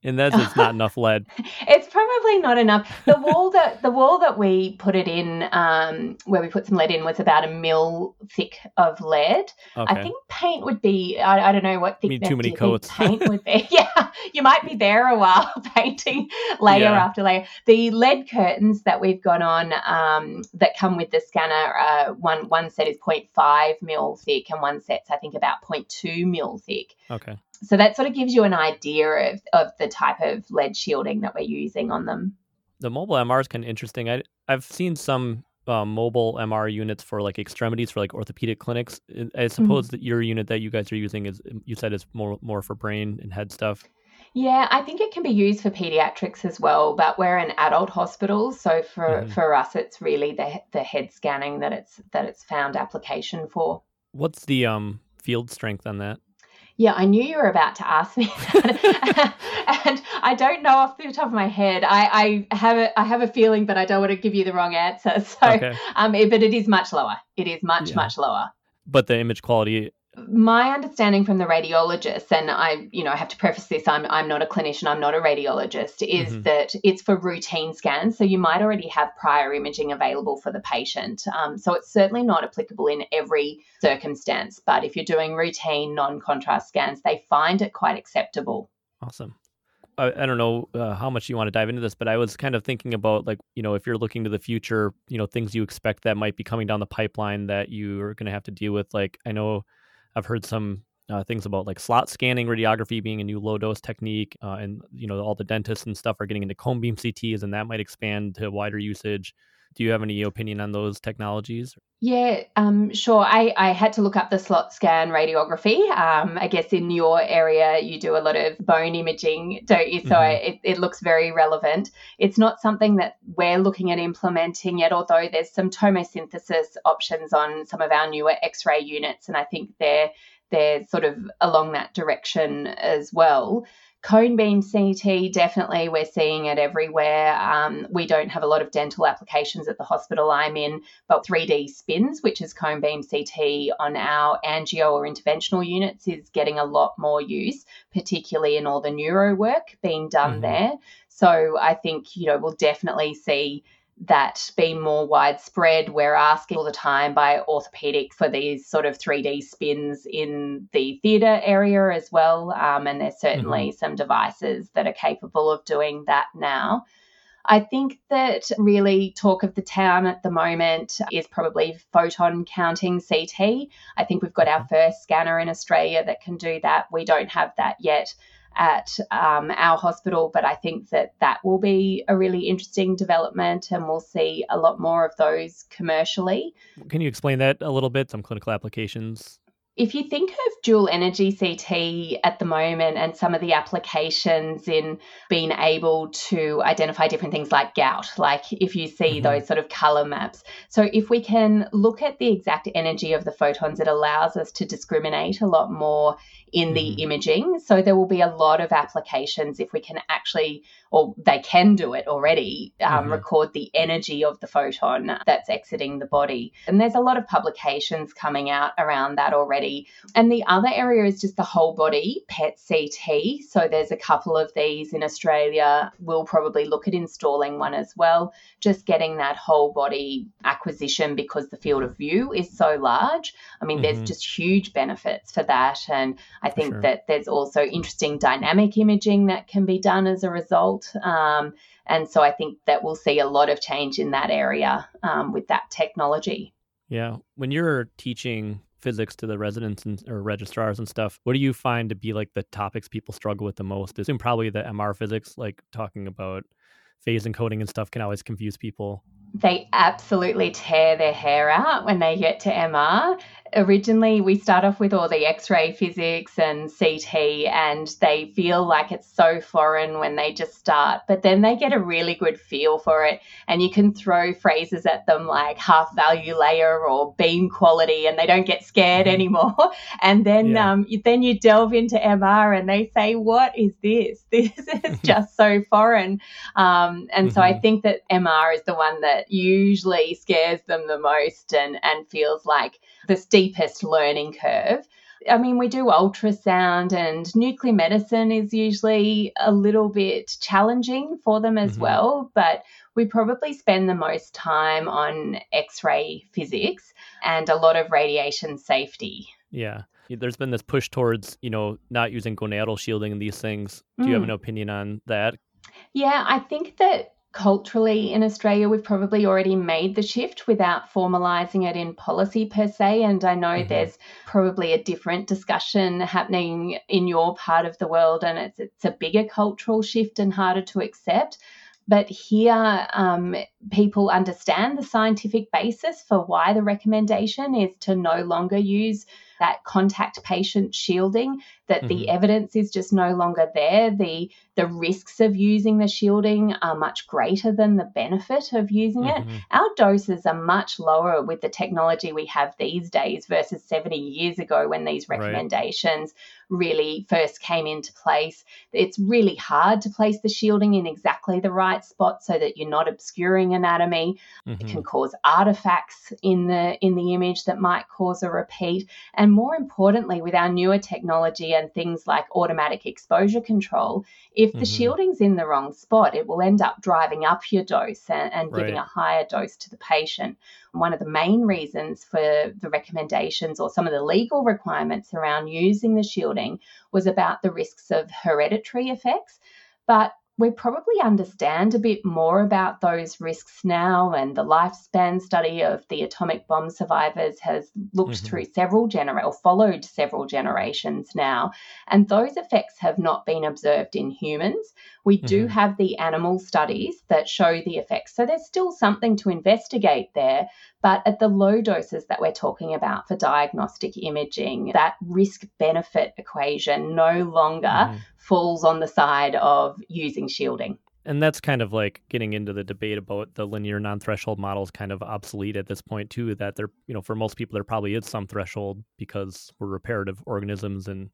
in that? It's not enough lead. It's probably not enough. The wall that the wall that we put it in, um, where we put some lead in, was about a mil thick of lead. Okay. I think paint would be. I, I don't know what thickness too many do you think coats. Paint would be. yeah, you might be there a while painting layer Yeah. after layer. The lead curtains that we've got on um, that come with the scanner, uh, one one set is 0.5 mil thick, and one set's I think about 0.2 mil thick. okay. So that sort of gives you an idea of, of the type of lead shielding that we're using on them. The mobile MR is kind of interesting. I I've seen some um, mobile MR units for like extremities for like orthopedic clinics. I- Mm-hmm. Suppose that your unit that you guys are using is you said is more more for brain and head stuff. Yeah, I think it can be used for pediatrics as well, but we're an adult hospital, so for, Mhm. for us, it's really the the head scanning that it's that it's found application for. What's the um field strength on that? Yeah, I knew you were about to ask me that, and I don't know off the top of my head. I, I have a I have a feeling, but I don't want to give you the wrong answer. So, Okay. um, it- but it is much lower. It is much Yeah. much lower. But the image quality my understanding from the radiologists, and i you know i have to preface this i'm, I'm not a clinician i'm not a radiologist is Mhm. that it's for routine scans so you might already have prior imaging available for the patient um, so it's certainly not applicable in every circumstance but if you're doing routine non-contrast scans they find it quite acceptable Awesome. I, I don't know uh, how much you want to dive into this, but I was kind of thinking about like you know if you're looking to the future, you know things you expect that might be coming down the pipeline that you are going to have to deal with. Like I know I've heard some uh, things about like slot scanning radiography being a new low dose technique, uh, and you know all the dentists and stuff are getting into cone beam CTs, and that might expand to wider usage. Do you have any opinion on those technologies? Yeah, um, sure. I, I had to look up the slot scan radiography. Um, I guess in your area, you do a lot of bone imaging, don't you? So Mhm. it, it looks very relevant. It's not something that we're looking at implementing yet, although there's some tomosynthesis options on some of our newer X ray units, and I think they're they're sort of along that direction as well. Cone beam CT, definitely, we're seeing it everywhere. Um, we don't have a lot of dental applications at the hospital I'm in, but 3D spins, which is cone beam CT on our angio or interventional units, is getting a lot more use, particularly in all the neuro work being done Mhm. there. So I think, you know, we'll definitely see that be more widespread. We're asking all the time by orthopedic for these sort of 3D spins in the theatre area as well. Um, and there's certainly some devices that are capable of doing that now. I think that really talk of the town at the moment is probably photon counting CT. I think we've got our first scanner in Australia that can do that. We don't have that yet at um, our hospital, but I think that that will be a really interesting development and we'll see a lot more of those commercially. Can you explain that a little bit? Some clinical applications. if you think of dual energy CT at the moment and some of the applications in being able to identify different things like gout, like if you see mm-hmm. those sort of color maps. So, if we can look at the exact energy of the photons, it allows us to discriminate a lot more in the mm-hmm. imaging. So, there will be a lot of applications if we can actually, or they can do it already, um, mm-hmm. record the energy of the photon that's exiting the body. And there's a lot of publications coming out around that already. And the other area is just the whole body PET CT. So there's a couple of these in Australia. We'll probably look at installing one as well, just getting that whole body acquisition because the field of view is so large. I mean, mm-hmm. there's just huge benefits for that. And I think sure. that there's also interesting dynamic imaging that can be done as a result. Um, and so I think that we'll see a lot of change in that area um, with that technology. Yeah. When you're teaching physics to the residents and or registrars and stuff, what do you find to be like the topics people struggle with the most? I assume probably the MR physics, like talking about phase encoding and stuff, can always confuse people they absolutely tear their hair out when they get to MR originally we start off with all the x-ray physics and CT and they feel like it's so foreign when they just start but then they get a really good feel for it and you can throw phrases at them like half value layer or beam quality and they don't get scared mm-hmm. anymore and then yeah. um, you, then you delve into MR and they say what is this this is just so foreign um, and mm-hmm. so I mm-hmm. think that MR is the one that usually scares them the most and and feels like the steepest learning curve. I mean, we do ultrasound and nuclear medicine is usually a little bit challenging for them as mm-hmm. well, but we probably spend the most time on x ray physics and a lot of radiation safety. Yeah. There's been this push towards, you know, not using gonadal shielding in these things. Do you mm. have an opinion on that? Yeah, I think that culturally in Australia, we've probably already made the shift without formalising it in policy per se. And I know mm-hmm. there's probably a different discussion happening in your part of the world, and it's, it's a bigger cultural shift and harder to accept. But here, um, people understand the scientific basis for why the recommendation is to no longer use that contact patient shielding, that mm-hmm. the evidence is just no longer there. The the risks of using the shielding are much greater than the benefit of using mm-hmm. it. Our doses are much lower with the technology we have these days versus 70 years ago when these recommendations right. really first came into place. It's really hard to place the shielding in exactly the right spot so that you're not obscuring anatomy. Mm-hmm. It can cause artifacts in the in the image that might cause a repeat. And more importantly, with our newer technology and things like automatic exposure control, if the mm-hmm. shielding's in the wrong spot, it will end up driving up your dose and, and right. giving a higher dose to the patient. One of the main reasons for the recommendations or some of the legal requirements around using the shielding was about the risks of hereditary effects. But we probably understand a bit more about those risks now, and the lifespan study of the atomic bomb survivors has looked mm-hmm. through several generations, or followed several generations now, and those effects have not been observed in humans. We mm-hmm. do have the animal studies that show the effects, so there's still something to investigate there. But at the low doses that we're talking about for diagnostic imaging, that risk benefit equation no longer mm-hmm falls on the side of using shielding. And that's kind of like getting into the debate about the linear non-threshold model is kind of obsolete at this point too. That there, you know, for most people there probably is some threshold because we're reparative organisms. And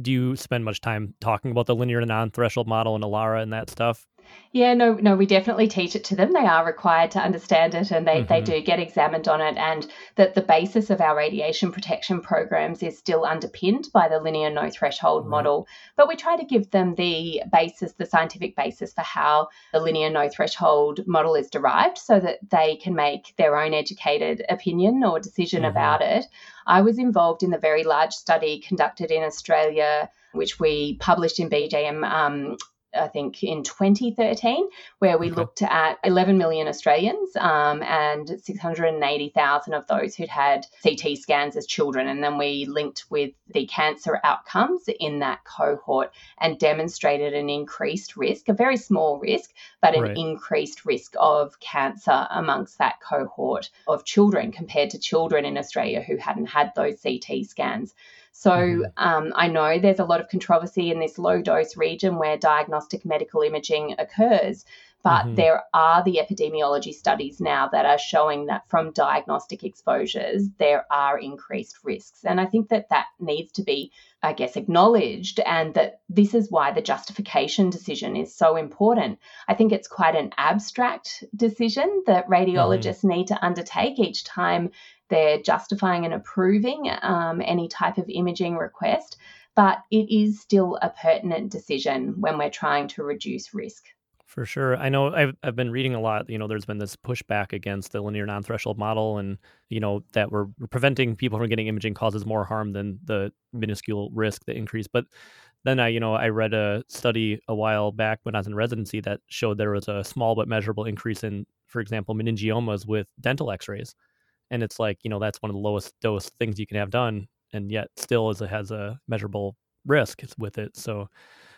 do you spend much time talking about the linear and non-threshold model and ALARA and that stuff? Yeah, no, no, we definitely teach it to them. They are required to understand it and they, mm-hmm. they do get examined on it. And that the basis of our radiation protection programs is still underpinned by the linear no threshold right. model. But we try to give them the basis, the scientific basis for how the linear no threshold model is derived so that they can make their own educated opinion or decision mm-hmm. about it. I was involved in the very large study conducted in Australia, which we published in BJM um, I think in 2013, where we okay. looked at 11 million Australians um, and 680,000 of those who'd had CT scans as children. And then we linked with the cancer outcomes in that cohort and demonstrated an increased risk, a very small risk, but an right. increased risk of cancer amongst that cohort of children compared to children in Australia who hadn't had those CT scans. So mm-hmm. um, I know there's a lot of controversy in this low dose region where diagnostic medical imaging occurs. But mm-hmm. there are the epidemiology studies now that are showing that from diagnostic exposures, there are increased risks. And I think that that needs to be, I guess, acknowledged, and that this is why the justification decision is so important. I think it's quite an abstract decision that mm-hmm. radiologists mm-hmm. need to undertake each time they're justifying and approving um, any type of imaging request, but it is still a pertinent decision when we're trying to reduce risk. For sure. I know I've, I've been reading a lot. You know, there's been this pushback against the linear non threshold model, and, you know, that we're preventing people from getting imaging causes more harm than the minuscule risk that increase. But then I, you know, I read a study a while back when I was in residency that showed there was a small but measurable increase in, for example, meningiomas with dental x rays and it's like you know that's one of the lowest dose things you can have done and yet still as it has a measurable risk with it so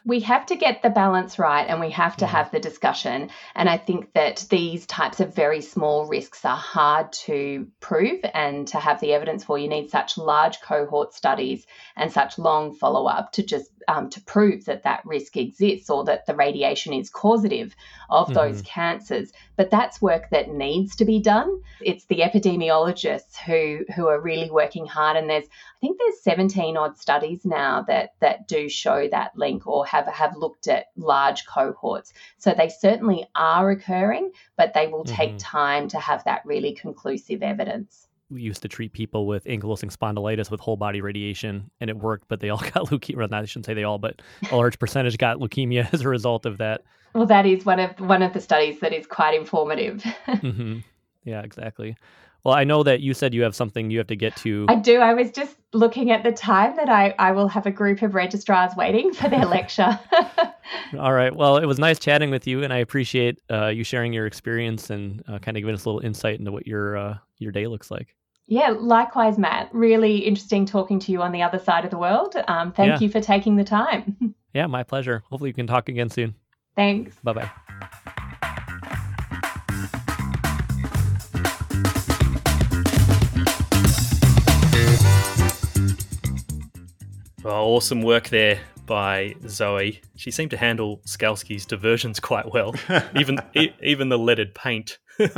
we have to get the balance right and we have to yeah. have the discussion. And I think that these types of very small risks are hard to prove and to have the evidence for. You need such large cohort studies and such long follow up to just um, to prove that that risk exists or that the radiation is causative of mm-hmm. those cancers. But that's work that needs to be done. It's the epidemiologists who who are really working hard. And there's I think there's 17 odd studies now that that do show that link or have have looked at large cohorts. So they certainly are occurring, but they will take mm-hmm. time to have that really conclusive evidence we used to treat people with ankylosing spondylitis with whole body radiation, and it worked. But they all got leukemia. Well, I shouldn't say they all, but a large percentage got leukemia as a result of that. Well, that is one of one of the studies that is quite informative. mm-hmm. Yeah, exactly. Well, I know that you said you have something you have to get to. I do. I was just looking at the time that I, I will have a group of registrars waiting for their lecture. All right. Well, it was nice chatting with you, and I appreciate uh, you sharing your experience and uh, kind of giving us a little insight into what your uh, your day looks like. Yeah, likewise, Matt. Really interesting talking to you on the other side of the world. Um, thank yeah. you for taking the time. yeah, my pleasure. Hopefully, we can talk again soon. Thanks. Bye bye. Awesome work there by Zoe. She seemed to handle Skalski's diversions quite well, even e- even the leaded paint. well,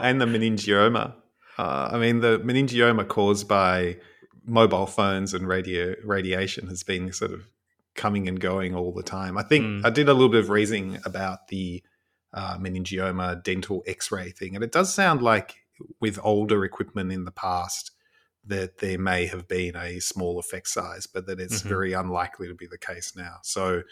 and the meningioma. Uh, I mean, the meningioma caused by mobile phones and radio radiation has been sort of coming and going all the time. I think mm. I did a little bit of reading about the uh, meningioma dental X-ray thing, and it does sound like with older equipment in the past that there may have been a small effect size, but that it's mm-hmm. very unlikely to be the case now. So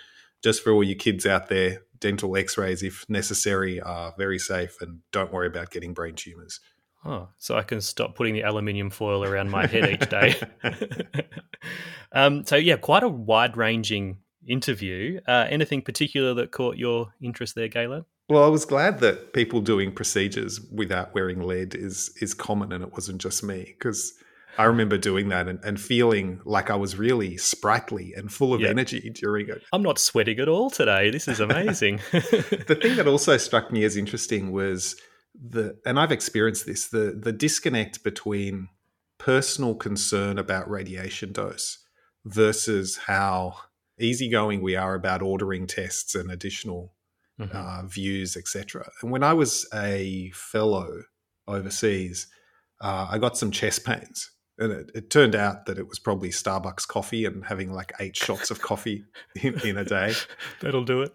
just for all you kids out there, dental x rays, if necessary, are very safe and don't worry about getting brain tumors. Oh, so I can stop putting the aluminium foil around my head each day. um, so, yeah, quite a wide ranging interview. Uh, anything particular that caught your interest there, Gaillard? Well, I was glad that people doing procedures without wearing lead is is common, and it wasn't just me because I remember doing that and, and, feeling like I was really sprightly and full of energy during it. I'm not sweating at all today. This is amazing. the thing that also struck me as interesting was the, and I've experienced this, the the disconnect between personal concern about radiation dose versus how easygoing we are about ordering tests and additional mm-hmm. uh, views, etc. And when I was a fellow overseas, uh, I got some chest pains and it, it, turned out that it was probably Starbucks coffee and having like eight shots of coffee in, in, a day. That'll do it.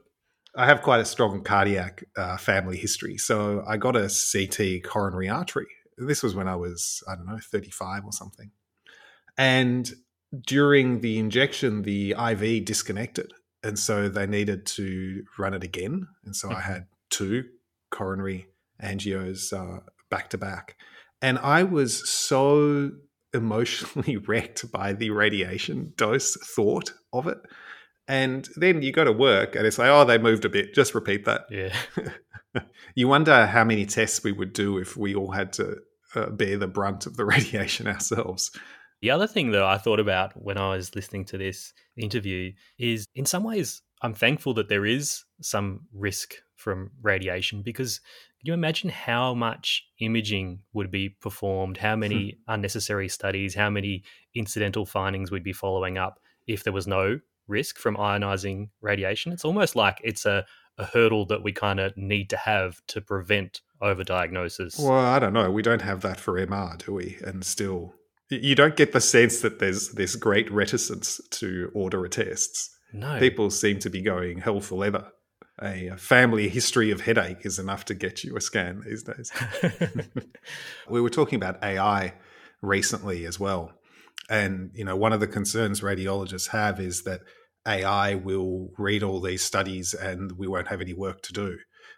I have quite a strong cardiac uh, family history. So I got a CT coronary artery. This was when I was, I don't know, 35 or something. And during the injection, the IV disconnected. And so they needed to run it again. And so I mm-hmm. had two coronary angios uh, back to back. And I was so emotionally wrecked by the radiation dose thought of it And then you go to work and it's like, oh, they moved a bit. Just repeat that. Yeah. you wonder how many tests we would do if we all had to uh, bear the brunt of the radiation ourselves. The other thing that I thought about when I was listening to this interview is in some ways, I'm thankful that there is some risk from radiation because can you imagine how much imaging would be performed, how many hmm. unnecessary studies, how many incidental findings we'd be following up if there was no risk from ionizing radiation? It's almost like it's a, a hurdle that we kind of need to have to prevent overdiagnosis. Well, I don't know. We don't have that for MR, do we? And still, you don't get the sense that there's this great reticence to order a tests. No. People seem to be going hell for leather a family history of headache is enough to get you a scan these days. we were talking about AI recently as well. And, you know, one of the concerns radiologists have is that AI will read all these studies and we won't have any work to do.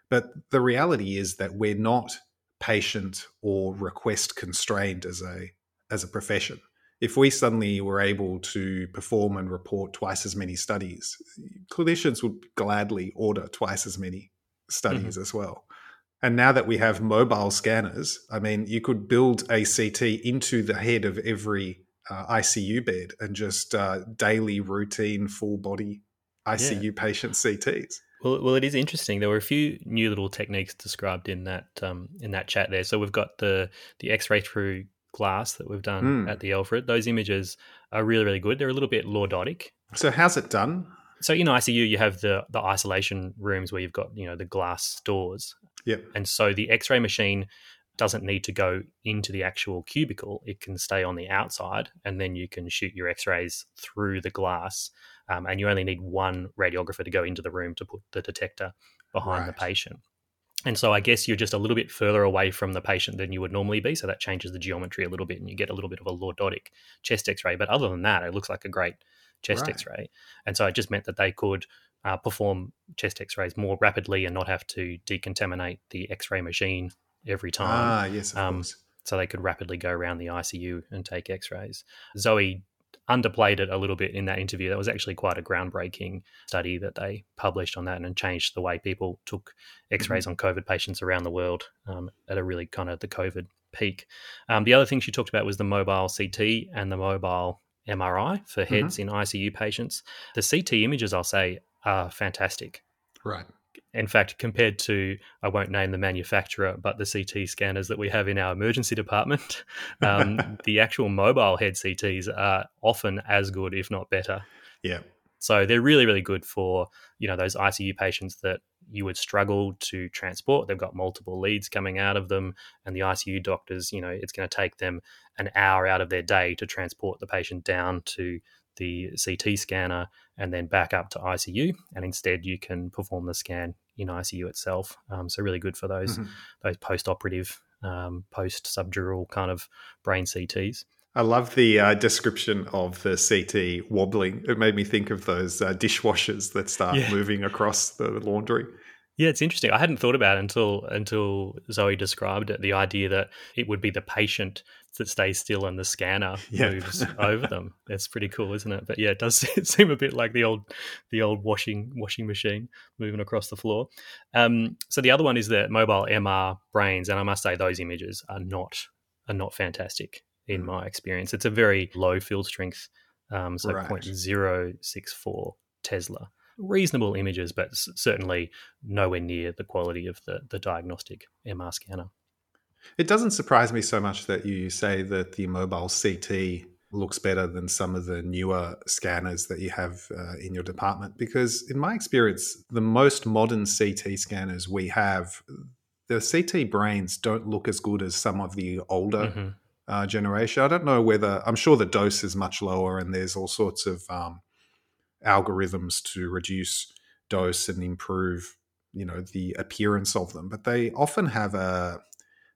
But the reality is that we're not patient or request constrained as a as a profession if we suddenly were able to perform and report twice as many studies, clinicians would gladly order twice as many studies mm-hmm. as well. And now that we have mobile scanners, I mean, you could build a CT into the head of every uh, ICU bed and just uh, daily routine full body ICU yeah. patient CTs. Well, well, it is interesting. There were a few new little techniques described in that um, in that chat there. So we've got the the X-ray through glass that we've done mm. at the Alfred. Those images are really, really good. They're a little bit lordotic. So how's it done? So in ICU, you have the the isolation rooms where you've got you know the glass doors. Yep. And so the X-ray machine doesn't need to go into the actual cubicle. It can stay on the outside, and then you can shoot your X-rays through the glass. Um, and you only need one radiographer to go into the room to put the detector behind right. the patient. And so I guess you're just a little bit further away from the patient than you would normally be. So that changes the geometry a little bit and you get a little bit of a lordotic chest x ray. But other than that, it looks like a great chest right. x ray. And so it just meant that they could uh, perform chest x rays more rapidly and not have to decontaminate the x ray machine every time. Ah, yes, of um, course. So they could rapidly go around the ICU and take x rays. Zoe underplayed it a little bit in that interview. That was actually quite a groundbreaking study that they published on that and changed the way people took x rays mm-hmm. on COVID patients around the world um, at a really kind of the COVID peak. Um, the other thing she talked about was the mobile CT and the mobile MRI for mm-hmm. heads mm-hmm. in ICU patients. The CT images, I'll say, are fantastic. Right in fact, compared to, I won't name the manufacturer, but the CT scanners that we have in our emergency department, um, the actual mobile head CTs are often as good, if not better. Yeah. So they're really, really good for you know those ICU patients that you would struggle to transport. They've got multiple leads coming out of them, and the ICU doctors, you know, it's going to take them an hour out of their day to transport the patient down to the CT scanner and then back up to ICU. And instead, you can perform the scan in ICU itself. Um, so really good for those mm-hmm. those post operative, um, post subdural kind of brain CTs. I love the uh, description of the CT wobbling. It made me think of those uh, dishwashers that start yeah. moving across the laundry. Yeah, it's interesting. I hadn't thought about it until until Zoe described it. The idea that it would be the patient that stays still and the scanner yeah. moves over them. It's pretty cool, isn't it? But yeah, it does seem a bit like the old the old washing washing machine moving across the floor. Um, so the other one is the mobile MR brains, and I must say those images are not are not fantastic in mm. my experience. It's a very low field strength, um, so right. 0.064 Tesla. Reasonable images, but certainly nowhere near the quality of the the diagnostic MR scanner. It doesn't surprise me so much that you say that the mobile CT looks better than some of the newer scanners that you have uh, in your department because in my experience the most modern CT scanners we have the CT brains don't look as good as some of the older mm-hmm. uh, generation. I don't know whether I'm sure the dose is much lower and there's all sorts of um, algorithms to reduce dose and improve you know the appearance of them, but they often have a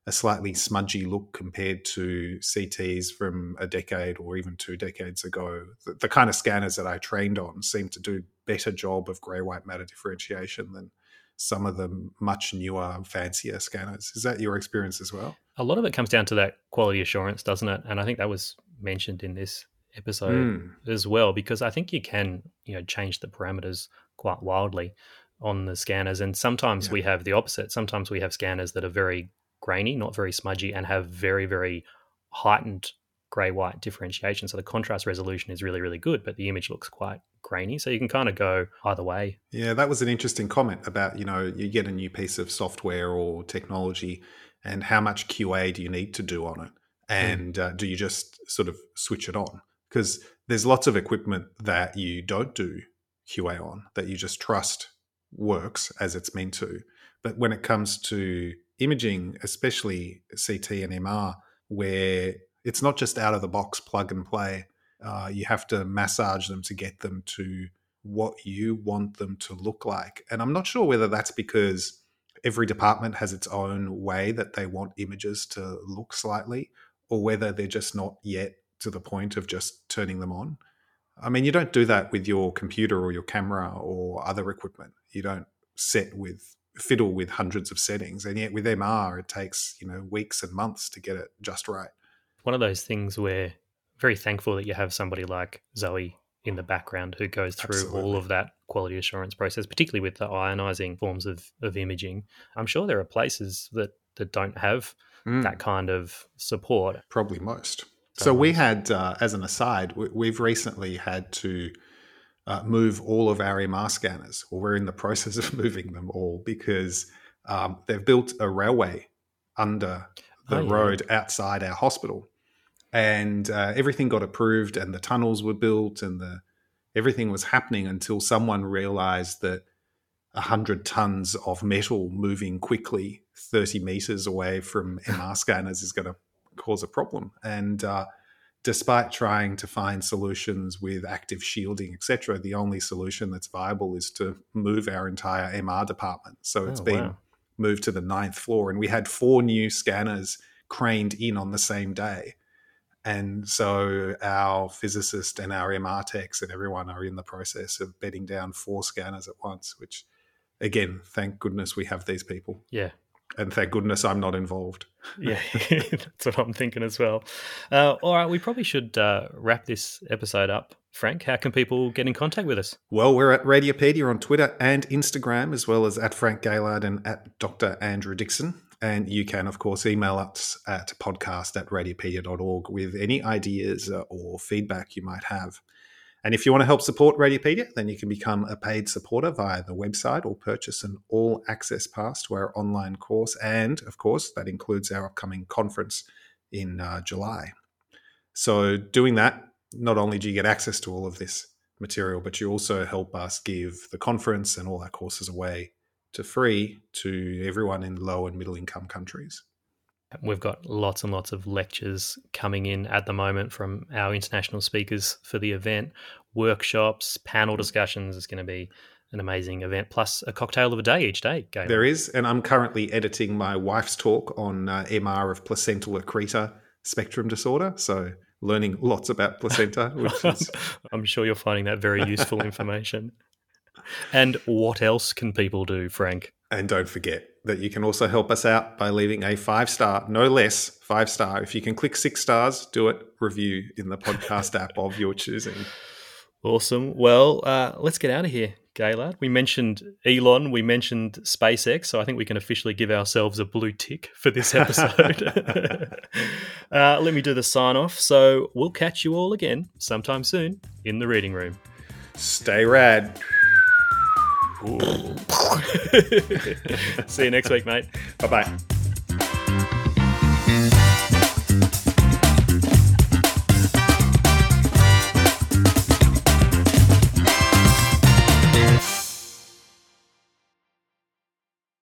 a slightly smudgy look compared to CTs from a decade or even two decades ago. The, the kind of scanners that I trained on seem to do a better job of grey white matter differentiation than some of the much newer, fancier scanners. Is that your experience as well? A lot of it comes down to that quality assurance, doesn't it? And I think that was mentioned in this episode Mm. as well because I think you can you know change the parameters quite wildly on the scanners and sometimes Yeah. we have the opposite sometimes we have scanners that are very grainy not very smudgy and have very very heightened gray white differentiation so the contrast resolution is really really good but the image looks quite grainy so you can kind of go either way Yeah, that was an interesting comment about, you know, you get a new piece of software or technology and how much QA do you need to do on it? And uh, do you just sort of switch it on? Because there's lots of equipment that you don't do QA on, that you just trust works as it's meant to. But when it comes to imaging, especially CT and MR, where it's not just out of the box plug and play, uh, you have to massage them to get them to what you want them to look like. And I'm not sure whether that's because every department has its own way that they want images to look slightly, or whether they're just not yet to the point of just turning them on. I mean, you don't do that with your computer or your camera or other equipment. You don't set with fiddle with hundreds of settings, and yet with MR, it takes you know weeks and months to get it just right. one of those things where very thankful that you have somebody like Zoe in the background who goes through all of that quality assurance process, particularly with the ionizing forms of, of imaging. I'm sure there are places that, that don't have Mm. that kind of support. probably most. So So we had, uh, as an aside, we, we've recently had to uh, move all of our MR scanners, or we're in the process of moving them all because um, they've built a railway under the Oh, yeah. road outside our hospital, and uh, everything got approved, and the tunnels were built, and the everything was happening until someone realised that a hundred tons of metal moving quickly 30 meters away from MR scanners is going to cause a problem. And uh, despite trying to find solutions with active shielding, etc., the only solution that's viable is to move our entire MR department. So it's Oh, been wow. moved to the ninth floor, and we had four new scanners craned in on the same day. And so our physicist and our MR techs and everyone are in the process of bedding down four scanners at once, which again, thank goodness we have these people. Yeah. And thank goodness I'm not involved. Yeah, that's what I'm thinking as well. Uh, all right, we probably should uh, wrap this episode up. Frank, how can people get in contact with us? Well, we're at Radiopaedia on Twitter and Instagram, as well as at Frank Gaillard and at Dr. Andrew Dixon. And you can, of course, email us at podcast at radiopaedia.org with any ideas uh, or feedback you might have. And if you want to help support Radiopaedia, then you can become a paid supporter via the website or purchase an all access pass to our online course. And of course, that includes our upcoming conference in uh, July. So, doing that, not only do you get access to all of this material, but you also help us give the conference and all our courses away to free to everyone in low and middle income countries. We've got lots and lots of lectures coming in at the moment from our international speakers for the event, workshops, panel discussions. It's going to be an amazing event, plus a cocktail of a day each day. There is, and I'm currently editing my wife's talk on uh, MR of placental accreta spectrum disorder. So, learning lots about placenta, which is I'm sure you're finding that very useful information. And what else can people do, Frank? And don't forget that you can also help us out by leaving a five star, no less, five star. If you can click six stars, do it, review in the podcast app of your choosing. Awesome. Well, uh, let's get out of here, Gaillard. We mentioned Elon, we mentioned SpaceX, so I think we can officially give ourselves a blue tick for this episode. uh, let me do the sign off. So we'll catch you all again sometime soon in the reading room. Stay rad. See you next week, mate. Bye bye.